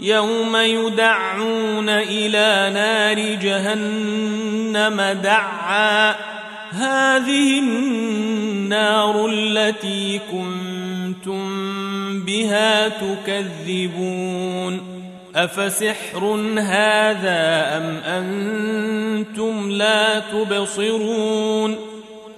يوم يدعون إلى نار جهنم دعا. هذه النار التي كنتم بها تكذبون. أفسحر هذا أم أنتم لا تبصرون؟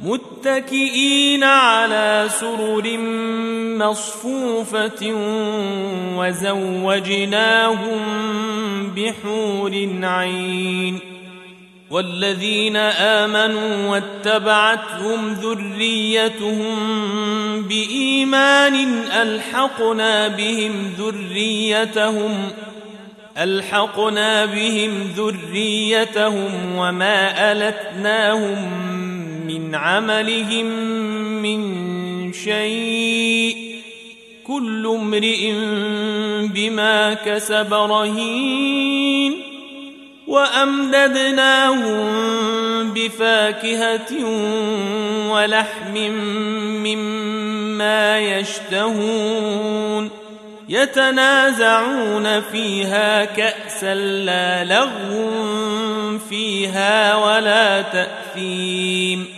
متكئين على سرر مصفوفة وزوجناهم بحور عين والذين آمنوا واتبعتهم ذريتهم بإيمان ألحقنا بهم ذريتهم ألحقنا بهم ذريتهم وما ألتناهم من عملهم من شيء كل امرئ بما كسب رهين وامددناهم بفاكهه ولحم مما يشتهون يتنازعون فيها كاسا لا لغو فيها ولا تاثيم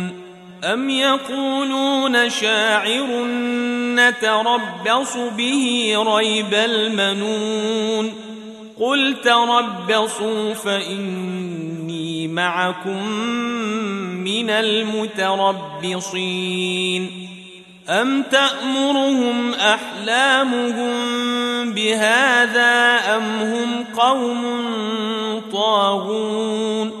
ام يقولون شاعر نتربص به ريب المنون قل تربصوا فاني معكم من المتربصين ام تامرهم احلامهم بهذا ام هم قوم طاغون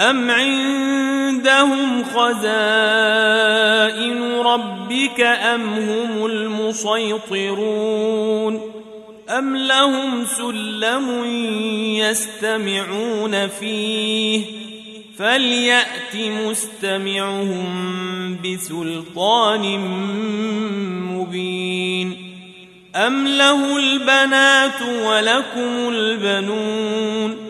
ام عندهم خزائن ربك أم هم المسيطرون أم لهم سلم يستمعون فيه فليأت مستمعهم بسلطان مبين أم له البنات ولكم البنون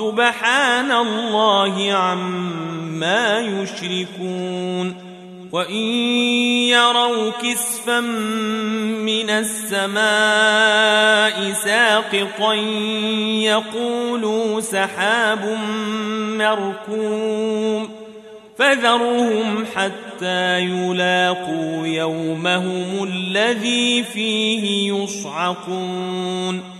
سبحان الله عما يشركون وإن يروا كسفا من السماء ساقطا يقولوا سحاب مركوم فذرهم حتى يلاقوا يومهم الذي فيه يصعقون